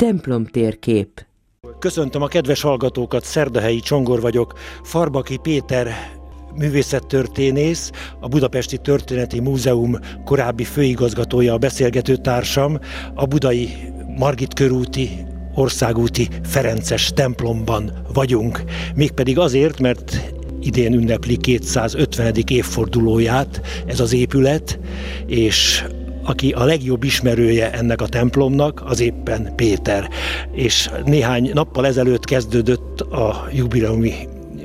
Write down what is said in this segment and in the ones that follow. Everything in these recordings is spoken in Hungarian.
Templom térkép Köszöntöm a kedves hallgatókat, Szerdahelyi Csongor vagyok, Farbaki Péter művészettörténész, a Budapesti Történeti Múzeum korábbi főigazgatója, a beszélgető társam, a budai Margit körúti országúti Ferences templomban vagyunk. Mégpedig azért, mert idén ünnepli 250. évfordulóját ez az épület, és aki a legjobb ismerője ennek a templomnak, az éppen Péter. És néhány nappal ezelőtt kezdődött a jubileumi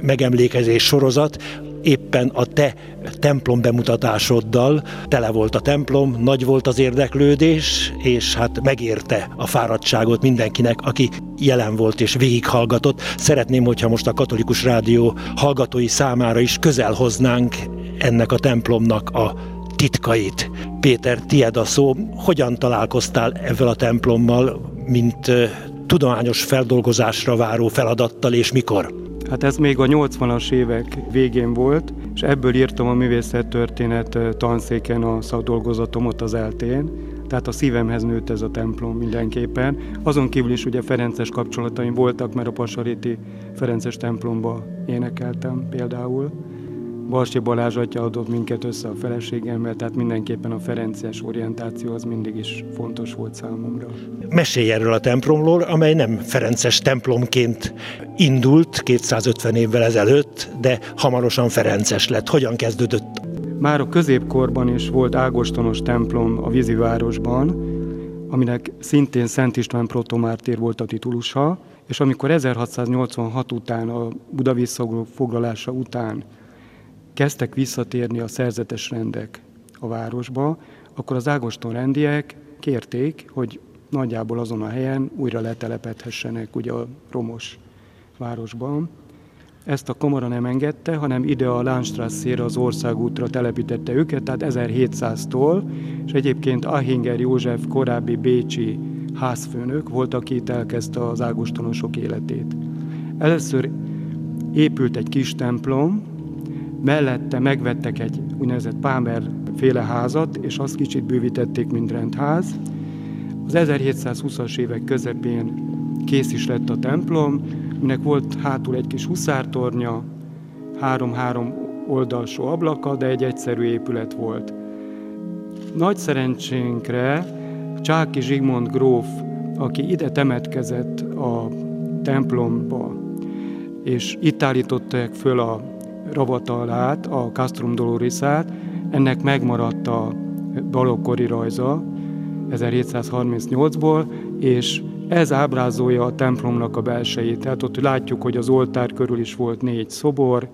megemlékezés sorozat, éppen a te templom bemutatásoddal tele volt a templom, nagy volt az érdeklődés, és hát megérte a fáradtságot mindenkinek, aki jelen volt és végighallgatott. Szeretném, hogyha most a Katolikus Rádió hallgatói számára is közel hoznánk ennek a templomnak a titkait. Péter, tied a szó. Hogyan találkoztál ezzel a templommal, mint tudományos feldolgozásra váró feladattal, és mikor? Hát ez még a 80-as évek végén volt, és ebből írtam a művészettörténet tanszéken a szakdolgozatomot az eltén, tehát a szívemhez nőtt ez a templom mindenképpen. Azon kívül is ugye Ferences kapcsolataim voltak, mert a Pasaréti Ferences templomba énekeltem például. Balsi Balázs atya adott minket össze a feleségemmel, tehát mindenképpen a Ferences orientáció az mindig is fontos volt számomra. Mesélj erről a templomról, amely nem Ferences templomként indult 250 évvel ezelőtt, de hamarosan Ferences lett. Hogyan kezdődött? Már a középkorban is volt Ágostonos templom a vízivárosban, aminek szintén Szent István protomártír volt a titulusa, és amikor 1686 után, a Budavíz foglalása után kezdtek visszatérni a szerzetes rendek a városba, akkor az Ágoston rendiek kérték, hogy nagyjából azon a helyen újra letelepedhessenek ugye a romos városban. Ezt a kamara nem engedte, hanem ide a Lánstrasszére az országútra telepítette őket, tehát 1700-tól, és egyébként Ahinger József korábbi bécsi házfőnök volt, aki itt elkezdte az ágostonosok életét. Először épült egy kis templom, mellette megvettek egy úgynevezett Pámer féle házat, és azt kicsit bővítették, mint rendház. Az 1720-as évek közepén kész is lett a templom, minek volt hátul egy kis huszártornya, három-három oldalsó ablaka, de egy egyszerű épület volt. Nagy szerencsénkre Csáki Zsigmond gróf, aki ide temetkezett a templomba, és itt állították föl a ravatalát, a Castrum Dolorisát, ennek megmaradt a balokkori rajza 1738-ból, és ez ábrázolja a templomnak a belsejét. Tehát ott látjuk, hogy az oltár körül is volt négy szobor,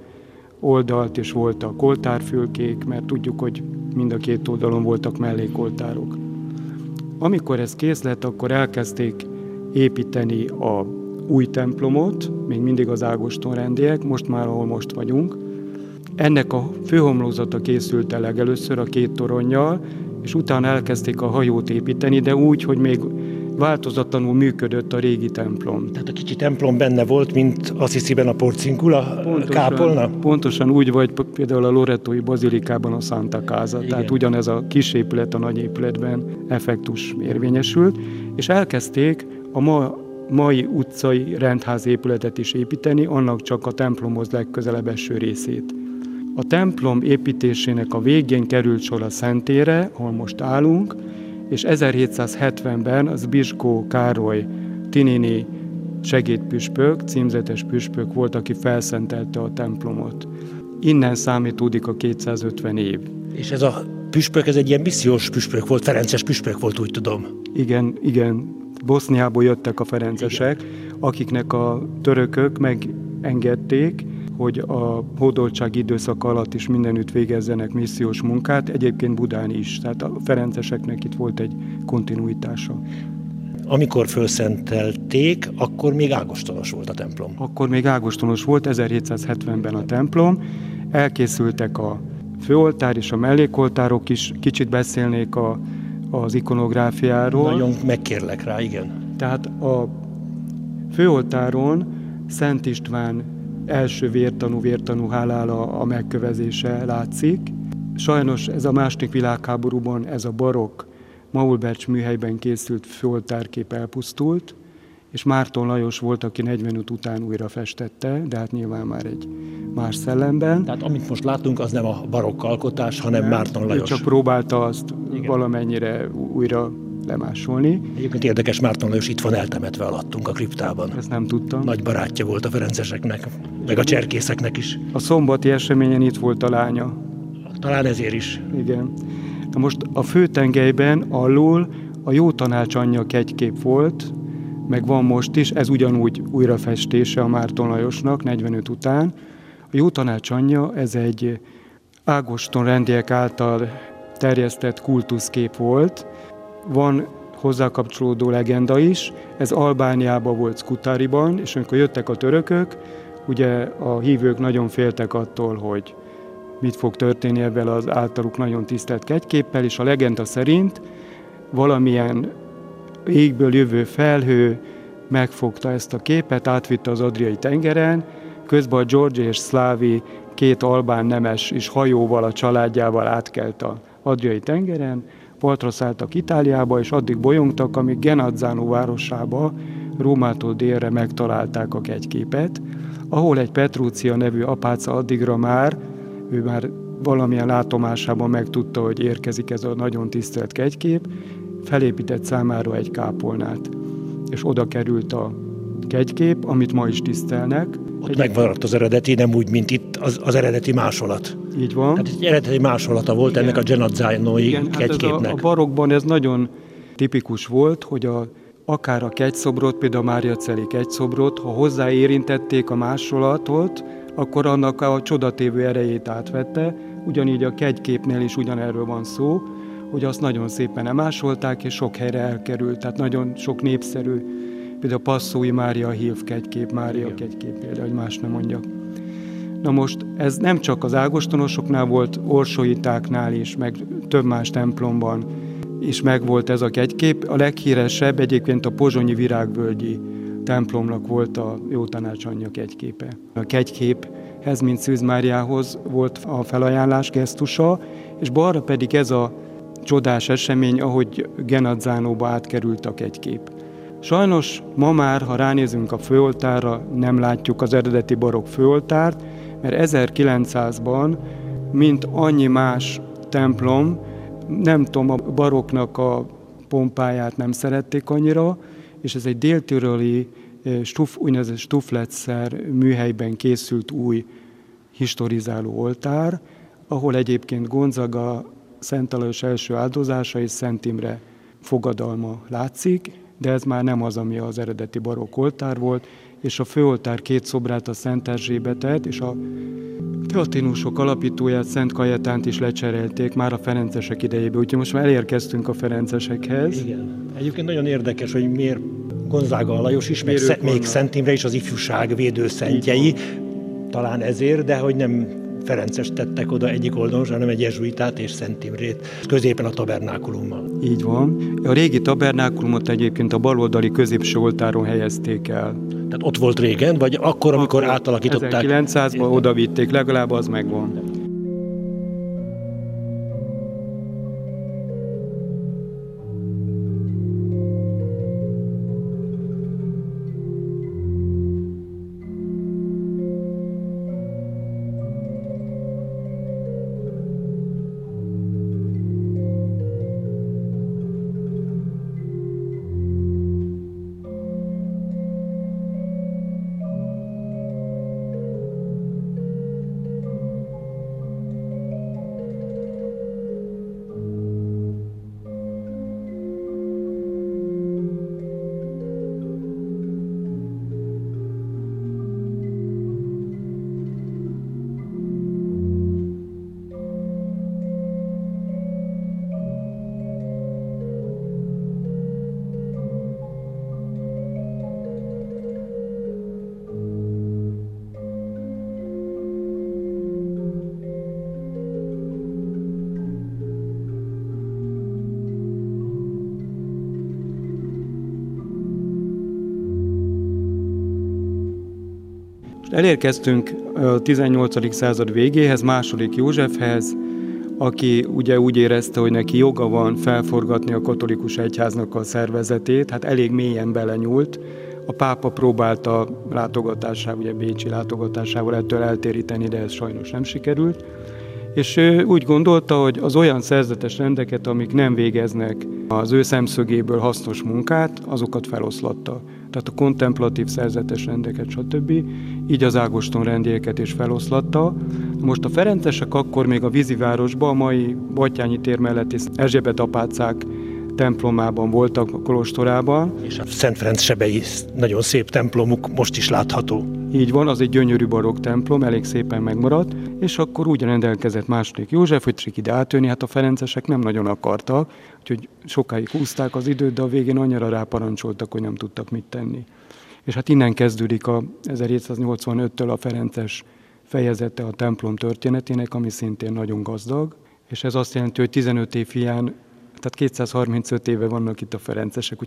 oldalt és voltak oltárfülkék, mert tudjuk, hogy mind a két oldalon voltak mellékoltárok. Amikor ez kész lett, akkor elkezdték építeni a új templomot, még mindig az Ágoston rendiek, most már ahol most vagyunk. Ennek a főhomlózata készült el legelőször a két toronnyal, és utána elkezdték a hajót építeni, de úgy, hogy még változatlanul működött a régi templom. Tehát a kicsi templom benne volt, mint Assisi-ben a porcinkula pontosan, kápolna? Pontosan úgy, vagy például a Loretói bazilikában a Santa Casa. Igen. Tehát ugyanez a kis épület a nagy épületben effektus érvényesült, és elkezdték a ma mai utcai rendház épületet is építeni, annak csak a templomhoz legközelebb eső részét. A templom építésének a végén került sor a szentére, ahol most állunk, és 1770-ben az Biskó Károly Tinini segédpüspök, címzetes püspök volt, aki felszentelte a templomot. Innen számítódik a 250 év. És ez a püspök, ez egy ilyen missziós püspök volt, Ferences püspök volt, úgy tudom. Igen, igen. Boszniából jöttek a ferencesek, Igen. akiknek a törökök megengedték, hogy a hódoltság időszak alatt is mindenütt végezzenek missziós munkát, egyébként Budán is. Tehát a ferenceseknek itt volt egy kontinuitása. Amikor felszentelték, akkor még ágostonos volt a templom. Akkor még ágostonos volt, 1770-ben a templom. Elkészültek a főoltár és a mellékoltárok is. Kicsit beszélnék a az ikonográfiáról. Nagyon megkérlek rá, igen. Tehát a főoltáron Szent István első vértanú, vértanú hálála a megkövezése látszik. Sajnos ez a második világháborúban ez a barokk Maulbercs műhelyben készült főoltárkép elpusztult, és Márton Lajos volt, aki 45 után újra festette, de hát nyilván már egy más szellemben. Tehát amit most látunk, az nem a barokk alkotás, hanem nem, Márton Lajos. Ő csak próbálta azt Igen. valamennyire újra lemásolni. Egyébként érdekes, Márton Lajos itt van eltemetve alattunk a kriptában. Ezt nem tudtam. Nagy barátja volt a ferenceseknek, meg a cserkészeknek is. A szombati eseményen itt volt a lánya. Talán ezért is. Igen. Na most a főtengelyben alul a jó tanács anyja kegykép volt, meg van most is, ez ugyanúgy újrafestése a Márton Lajosnak 45 után. A jó tanács anyja, ez egy Ágoston rendiek által terjesztett kultuszkép volt. Van hozzá kapcsolódó legenda is, ez Albániában volt Skutáriban, és amikor jöttek a törökök, ugye a hívők nagyon féltek attól, hogy mit fog történni ebben az általuk nagyon tisztelt kegyképpel, és a legenda szerint valamilyen égből jövő felhő megfogta ezt a képet, átvitte az Adriai tengeren, közben a George és Szlávi két albán nemes is hajóval, a családjával átkelt a Adriai tengeren, partra szálltak Itáliába, és addig bolyongtak, amíg Genazzano városába, Rómától délre megtalálták a kegyképet, ahol egy Petrúcia nevű apáca addigra már, ő már valamilyen látomásában megtudta, hogy érkezik ez a nagyon tisztelt kegykép, felépített számára egy kápolnát, és oda került a kegykép, amit ma is tisztelnek. Ott egy... megmaradt az eredeti, nem úgy, mint itt az, az eredeti másolat. Így van. Tehát egy eredeti másolata volt Igen. ennek a Genazzánói kegyképnek. Hát a, a barokban ez nagyon tipikus volt, hogy a, akár a kegyszobrot, például a Mária Celi kegyszobrot, ha hozzáérintették a másolatot, akkor annak a csodatévő erejét átvette, ugyanígy a kegyképnél is ugyanerről van szó, hogy azt nagyon szépen emásolták, és sok helyre elkerült, tehát nagyon sok népszerű, például a Passzói Mária Hív kegykép, Mária Igen. kegykép például, hogy más nem mondjak. Na most ez nem csak az ágostonosoknál volt, orsóitáknál is, meg több más templomban is megvolt ez a kegykép. A leghíresebb egyébként a Pozsonyi Virágvölgyi templomnak volt a Jó Tanács anyja kegyképe. A kegyképhez, mint Szűz Máriához volt a felajánlás gesztusa, és balra pedig ez a csodás esemény, ahogy Genazzánóba átkerült a kegykép. Sajnos ma már, ha ránézünk a főoltárra, nem látjuk az eredeti barok főoltárt, mert 1900-ban, mint annyi más templom, nem tudom, a baroknak a pompáját nem szerették annyira, és ez egy déltöröli eh, stuf, úgynevezett stufletszer műhelyben készült új historizáló oltár, ahol egyébként Gonzaga Szent Alajos első áldozása és Szent Imre fogadalma látszik, de ez már nem az, ami az eredeti barokk oltár volt, és a főoltár két szobrát a Szent Erzsébetet és a teatinusok alapítóját, Szent Kajetánt is lecserélték már a Ferencesek idejében, úgyhogy most már elérkeztünk a Ferencesekhez. Igen. Egyébként nagyon érdekes, hogy miért Gonzága Lajos is, meg sze- még Szent Imre is az ifjúság védőszentjei, talán ezért, de hogy nem Ferences tettek oda egyik oldalon, hanem egy jezsuitát és Szent Imrét középen a tabernákulummal. Így van. A régi tabernákulumot egyébként a baloldali középső oltáron helyezték el. Tehát ott volt régen, vagy akkor, amikor akkor átalakították? 1900-ban oda vitték, legalább az megvan. Elérkeztünk a 18. század végéhez, második Józsefhez, aki ugye úgy érezte, hogy neki joga van felforgatni a katolikus egyháznak a szervezetét, hát elég mélyen belenyúlt A pápa próbálta látogatásával, ugye Bécsi látogatásával ettől eltéríteni, de ez sajnos nem sikerült. És ő úgy gondolta, hogy az olyan szerzetes rendeket, amik nem végeznek az ő szemszögéből hasznos munkát, azokat feloszlatta. Tehát a kontemplatív szerzetes rendeket, stb. Így az Ágoston rendjéket is feloszlatta. Most a Ferencesek akkor még a vízivárosban, a mai Batyányi tér melletti Erzsébet apácák templomában voltak a kolostorában. És a Szent Ferenc sebei nagyon szép templomuk most is látható. Így van, az egy gyönyörű barokk templom, elég szépen megmaradt, és akkor úgy rendelkezett második József, hogy csak ide átjönni, hát a ferencesek nem nagyon akartak, úgyhogy sokáig húzták az időt, de a végén annyira ráparancsoltak, hogy nem tudtak mit tenni. És hát innen kezdődik a 1785-től a Ferences fejezete a templom történetének, ami szintén nagyon gazdag, és ez azt jelenti, hogy 15 év hiány tehát 235 éve vannak itt a Ferencesek.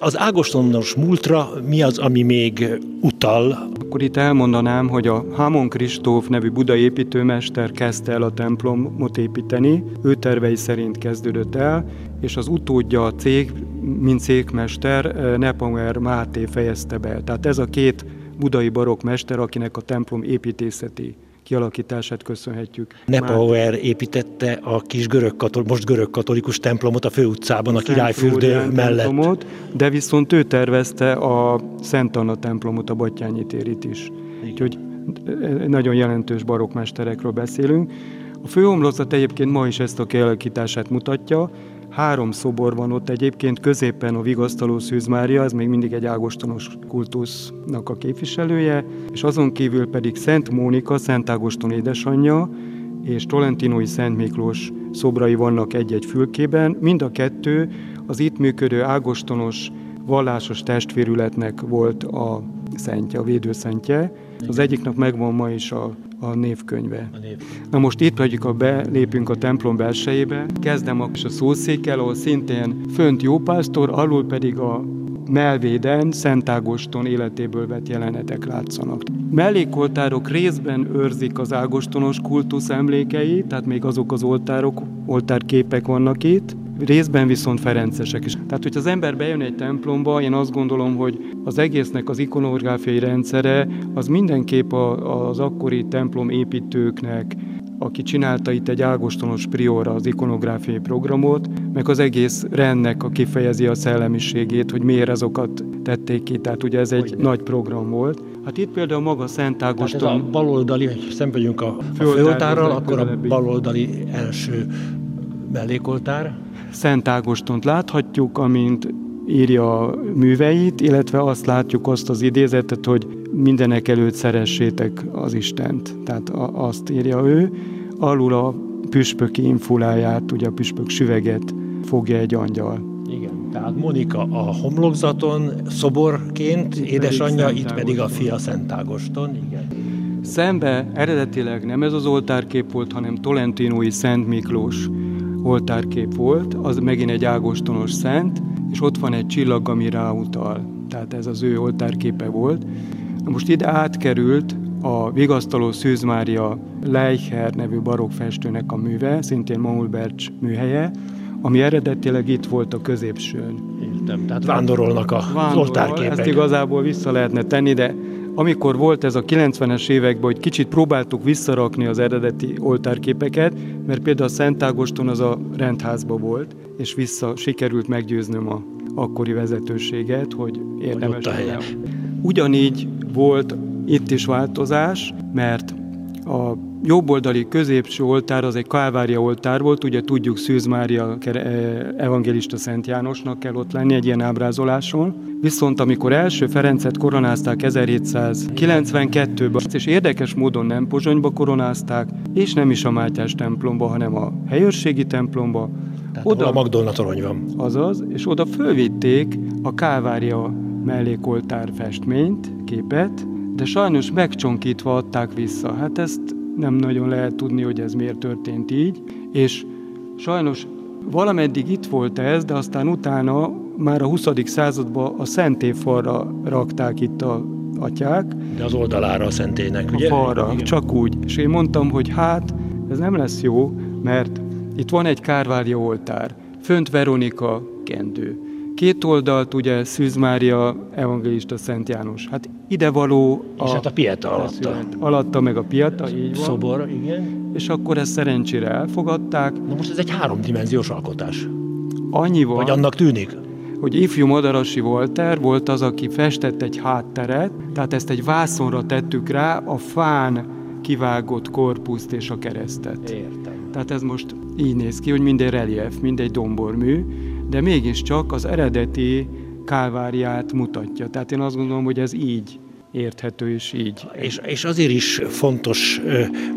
Az Ágostonos múltra mi az, ami még utal? Akkor itt elmondanám, hogy a Hámon Kristóf nevű budai építőmester kezdte el a templomot építeni, ő tervei szerint kezdődött el, és az utódja a cég, mint cégmester, Nepauer Máté fejezte be. Tehát ez a két budai barokmester, akinek a templom építészeti kialakítását köszönhetjük. Nepauer építette a kis görög katol, most görög katolikus templomot a főutcában, a, a királyfürdő mellett. Templomot, de viszont ő tervezte a Szent Anna templomot, a Batyányi térit is. Úgyhogy nagyon jelentős barokmesterekről beszélünk. A főomlózat egyébként ma is ezt a kialakítását mutatja, Három szobor van ott egyébként, középen a vigasztaló Szűz Mária, ez még mindig egy ágostonos kultusznak a képviselője, és azon kívül pedig Szent Mónika, Szent Ágoston édesanyja, és Tolentinói Szent Miklós szobrai vannak egy-egy fülkében. Mind a kettő az itt működő ágostonos vallásos testvérületnek volt a szentje, a védőszentje. Az egyiknek megvan ma is a a névkönyve. A név. Na most itt vagyunk, a belépünk a templom belsejébe, kezdem a, a szószékkel, ahol szintén fönt jópásztor, alul pedig a melvéden Szent Ágoston életéből vett jelenetek látszanak. Mellékoltárok részben őrzik az ágostonos kultusz emlékeit, tehát még azok az oltárok, oltárképek vannak itt, részben viszont ferencesek is. Tehát, hogy az ember bejön egy templomba, én azt gondolom, hogy az egésznek az ikonográfiai rendszere az mindenképp az akkori templom építőknek, aki csinálta itt egy ágostonos priora az ikonográfiai programot, meg az egész rendnek a kifejezi a szellemiségét, hogy miért azokat tették ki. Tehát ugye ez egy hogy nagy program volt. Hát itt például maga Szent Ágoston... Tehát ez a baloldali, hogy szembe vagyunk a főoltárral, akkor a baloldali első mellékoltár. Szent Ágostont láthatjuk, amint írja a műveit, illetve azt látjuk azt az idézetet, hogy mindenek előtt szeressétek az Istent. Tehát azt írja ő. Alul a püspöki infuláját, ugye a püspök süveget fogja egy angyal. Igen, tehát Monika a homlokzaton szoborként, itt édesanyja, itt pedig a fia Szent Ágoston. Igen. Szembe eredetileg nem ez az oltárkép volt, hanem Tolentinói Szent Miklós oltárkép volt, az megint egy ágostonos szent, és ott van egy csillag, ami ráutal. Tehát ez az ő oltárképe volt. Most ide átkerült a vigasztaló Szűz Mária Leicher nevű barokkfestőnek a műve, szintén Maulbercs műhelye, ami eredetileg itt volt a középsőn. Értem, tehát vándorolnak a Vándorol, oltárképek. Ezt igazából vissza lehetne tenni, de amikor volt ez a 90-es években, hogy kicsit próbáltuk visszarakni az eredeti oltárképeket, mert például a Szent Ágoston az a rendházba volt, és vissza sikerült meggyőznöm a akkori vezetőséget, hogy érdemes. Hogy Ugyanígy volt itt is változás, mert a jobboldali középső oltár az egy Kálvária oltár volt, ugye tudjuk Szűz Mária e, evangélista Szent Jánosnak kell ott lenni egy ilyen ábrázoláson. Viszont amikor első Ferencet koronázták 1792-ben, és érdekes módon nem Pozsonyba koronázták, és nem is a Mátyás templomba, hanem a helyőrségi templomba, Tehát oda a Magdolna torony van. Azaz, és oda fölvitték a Kálvária mellékoltár festményt, képet, de sajnos megcsonkítva adták vissza. Hát ezt nem nagyon lehet tudni, hogy ez miért történt így, és sajnos valameddig itt volt ez, de aztán utána már a 20. században a szentélyfalra rakták itt a atyák. De az oldalára a szentélynek, ugye? A falra, Igen. csak úgy. És én mondtam, hogy hát, ez nem lesz jó, mert itt van egy kárvária oltár, fönt Veronika kendő, Két oldalt ugye Szűz Mária, evangélista Szent János. Hát ide való a... És hát a Pieta alatta. Alatta meg a Pieta, így van. Szobor, igen. És akkor ezt szerencsére elfogadták. Na most ez egy háromdimenziós alkotás. Annyi van. Vagy annak tűnik? hogy ifjú Madarasi Volter volt az, aki festett egy hátteret, tehát ezt egy vászonra tettük rá, a fán kivágott korpuszt és a keresztet. Értem. Tehát ez most így néz ki, hogy minden relief, mindegy dombormű, de mégiscsak az eredeti kálváriát mutatja. Tehát én azt gondolom, hogy ez így érthető is így. És, és azért is fontos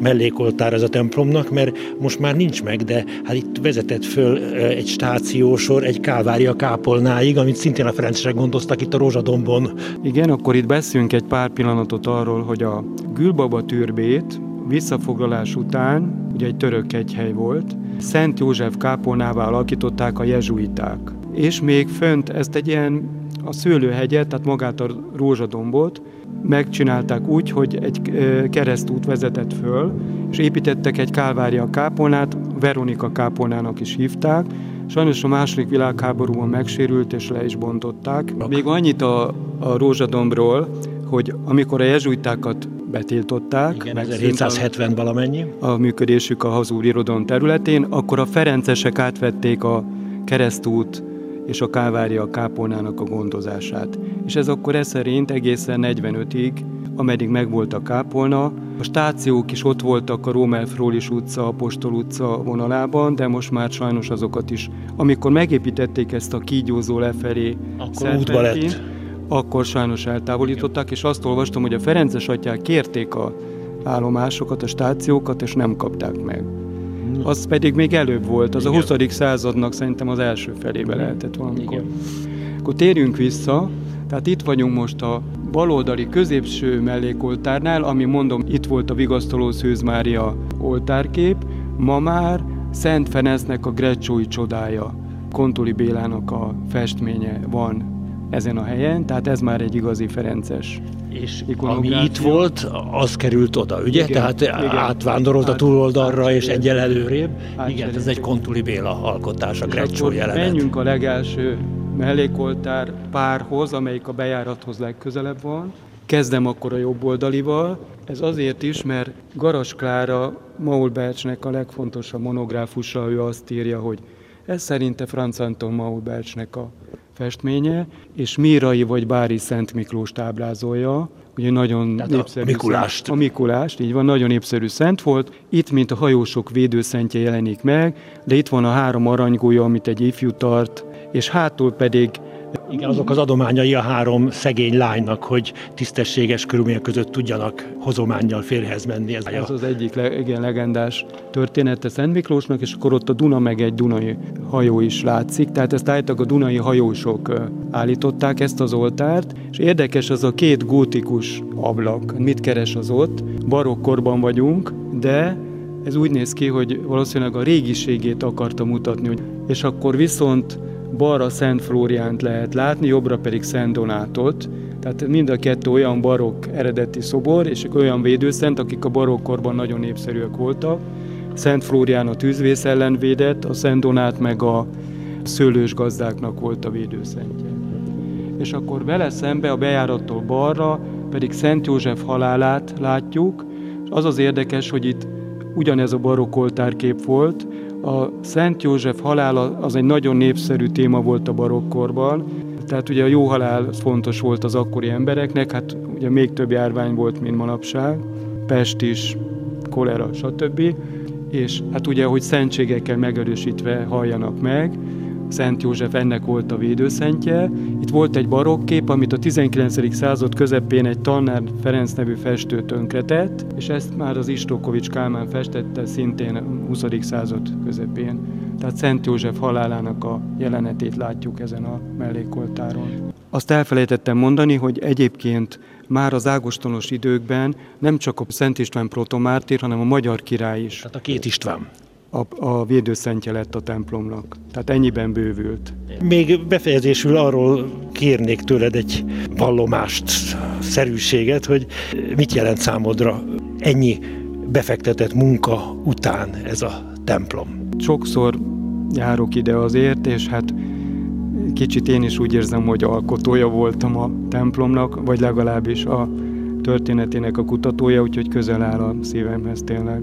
mellékoltár ez a templomnak, mert most már nincs meg, de hát itt vezetett föl egy stációsor egy Kálvária kápolnáig, amit szintén a Ferencesek gondoztak itt a Rózsadombon. Igen, akkor itt beszélünk egy pár pillanatot arról, hogy a Gülbaba türbét visszafoglalás után, ugye egy török egyhely volt, Szent József kápolnává alakították a jezsuiták. És még fönt ezt egy ilyen a szőlőhegyet, tehát magát a rózsadombot megcsinálták úgy, hogy egy keresztút vezetett föl, és építettek egy Kálvária kápolnát, Veronika kápolnának is hívták. Sajnos a második világháborúban megsérült, és le is bontották. Még annyit a, a rózsadombról, hogy amikor a jezsuitákat betiltották, Igen, 1770 valamennyi, a működésük a hazúr irodon területén, akkor a ferencesek átvették a keresztút és a Kávária kápolnának a gondozását. És ez akkor ez szerint egészen 45-ig, ameddig megvolt a kápolna. A stációk is ott voltak a Rómel Frólis utca, Apostol utca vonalában, de most már sajnos azokat is. Amikor megépítették ezt a kígyózó lefelé akkor útba lett. Akkor sajnos eltávolították, és azt olvastam, hogy a Ferences atyák kérték a állomásokat, a stációkat, és nem kapták meg az pedig még előbb volt, az Igen. a 20. századnak szerintem az első felébe lehetett valamikor. Igen. Akkor térjünk vissza, tehát itt vagyunk most a baloldali középső mellékoltárnál, ami mondom, itt volt a vigasztaló Szűz Mária oltárkép, ma már Szent Ferencnek a Grecsói csodája, Kontuli Bélának a festménye van ezen a helyen, tehát ez már egy igazi Ferences és ami itt volt, az került oda, ugye? Igen, Tehát igen, átvándorolt át, a túloldalra, át, és egyel előrébb. Igen, ez egy Kontuli Béla alkotás, a Grecsó jelenet. Menjünk a legelső mellékoltár párhoz, amelyik a bejárathoz legközelebb van. Kezdem akkor a jobb oldalival. Ez azért is, mert Garas Klára Maulbercsnek a legfontosabb monográfusa, ő azt írja, hogy ez szerinte Franz Anton Maulbercsnek a festménye, és Mírai vagy Bári Szent Miklós táblázolja, ugye nagyon Tehát népszerű a Mikulást. Szent, a Mikulást, így van, nagyon népszerű szent volt. Itt, mint a hajósok védőszentje jelenik meg, de itt van a három aranygója, amit egy ifjú tart, és hátul pedig igen, azok az adományai a három szegény lánynak, hogy tisztességes körülmények között tudjanak hozományjal férhez menni. Ez, ez az egyik igen, legendás története Szent Miklósnak, és akkor ott a Duna meg egy dunai hajó is látszik, tehát ezt állítak a dunai hajósok állították ezt az oltárt, és érdekes az a két gótikus ablak. Mit keres az ott? Barokkorban vagyunk, de ez úgy néz ki, hogy valószínűleg a régiségét akarta mutatni, és akkor viszont balra Szent Flóriánt lehet látni, jobbra pedig Szent Donátot. Tehát mind a kettő olyan barokk eredeti szobor, és olyan védőszent, akik a barokkorban nagyon népszerűek voltak. Szent Flórián a tűzvész ellen védett, a Szent Donát meg a szőlős gazdáknak volt a védőszentje. És akkor vele szembe a bejárattól balra pedig Szent József halálát látjuk, az az érdekes, hogy itt ugyanez a barokk oltárkép volt, a Szent József halála az egy nagyon népszerű téma volt a barokkorban, tehát ugye a jó halál fontos volt az akkori embereknek, hát ugye még több járvány volt, mint manapság, pest is, kolera, stb. És hát ugye, hogy szentségekkel megerősítve halljanak meg, Szent József ennek volt a védőszentje. Itt volt egy barokkép, amit a 19. század közepén egy Tanner Ferenc nevű festő tönkretett, és ezt már az Istokovics Kálmán festette szintén a 20. század közepén. Tehát Szent József halálának a jelenetét látjuk ezen a mellékoltáron. Azt elfelejtettem mondani, hogy egyébként már az ágostonos időkben nem csak a Szent István protomártír, hanem a magyar király is. Tehát a két István a, a védőszentje lett a templomnak. Tehát ennyiben bővült. Még befejezésül arról kérnék tőled egy vallomást, szerűséget, hogy mit jelent számodra ennyi befektetett munka után ez a templom? Sokszor járok ide azért, és hát kicsit én is úgy érzem, hogy alkotója voltam a templomnak, vagy legalábbis a történetének a kutatója, úgyhogy közel áll a szívemhez tényleg.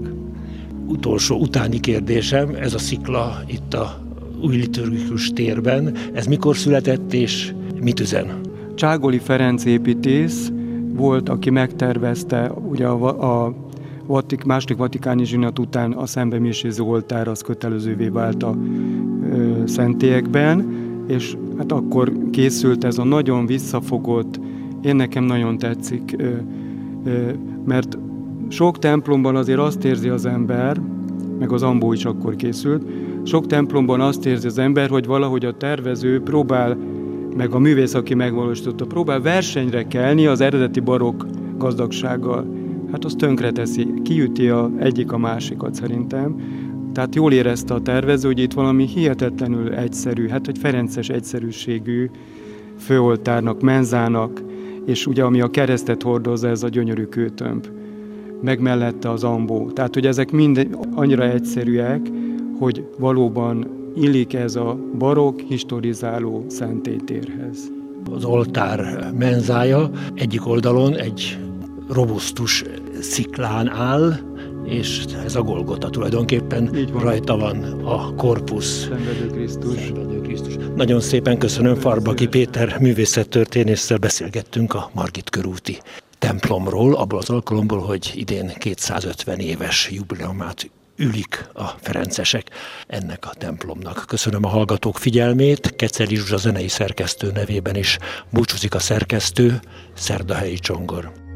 Utolsó utáni kérdésem, ez a szikla itt a új liturgikus térben, ez mikor született és mit üzen? Cságoli Ferenc építész volt, aki megtervezte ugye a, a Vatik, második vatikáni zsinat után a szembemiséző oltár az kötelezővé vált a ö, szentélyekben, és hát akkor készült ez a nagyon visszafogott, én nekem nagyon tetszik, ö, ö, mert sok templomban azért azt érzi az ember, meg az ambó is akkor készült, sok templomban azt érzi az ember, hogy valahogy a tervező próbál, meg a művész, aki megvalósította, próbál versenyre kelni az eredeti barokk gazdagsággal hát az tönkreteszi, kiüti a egyik a másikat szerintem. Tehát jól érezte a tervező, hogy itt valami hihetetlenül egyszerű, hát egy ferences egyszerűségű főoltárnak, menzának, és ugye ami a keresztet hordozza, ez a gyönyörű kőtömb, meg mellette az ambó. Tehát, hogy ezek mind annyira egyszerűek, hogy valóban illik ez a barok, historizáló szentélytérhez. Az oltár menzája egyik oldalon egy robusztus sziklán áll, és ez a Golgota tulajdonképpen van. rajta van a korpusz. Szenvedő Krisztus. Szenvedő Krisztus. Nagyon szépen köszönöm Farbaki Péter művészettörténésszel beszélgettünk a Margit körúti templomról, abból az alkalomból, hogy idén 250 éves jubileumát ülik a ferencesek ennek a templomnak. Köszönöm a hallgatók figyelmét, Keceli Zsuzsa zenei szerkesztő nevében is búcsúzik a szerkesztő, Szerdahelyi Csongor.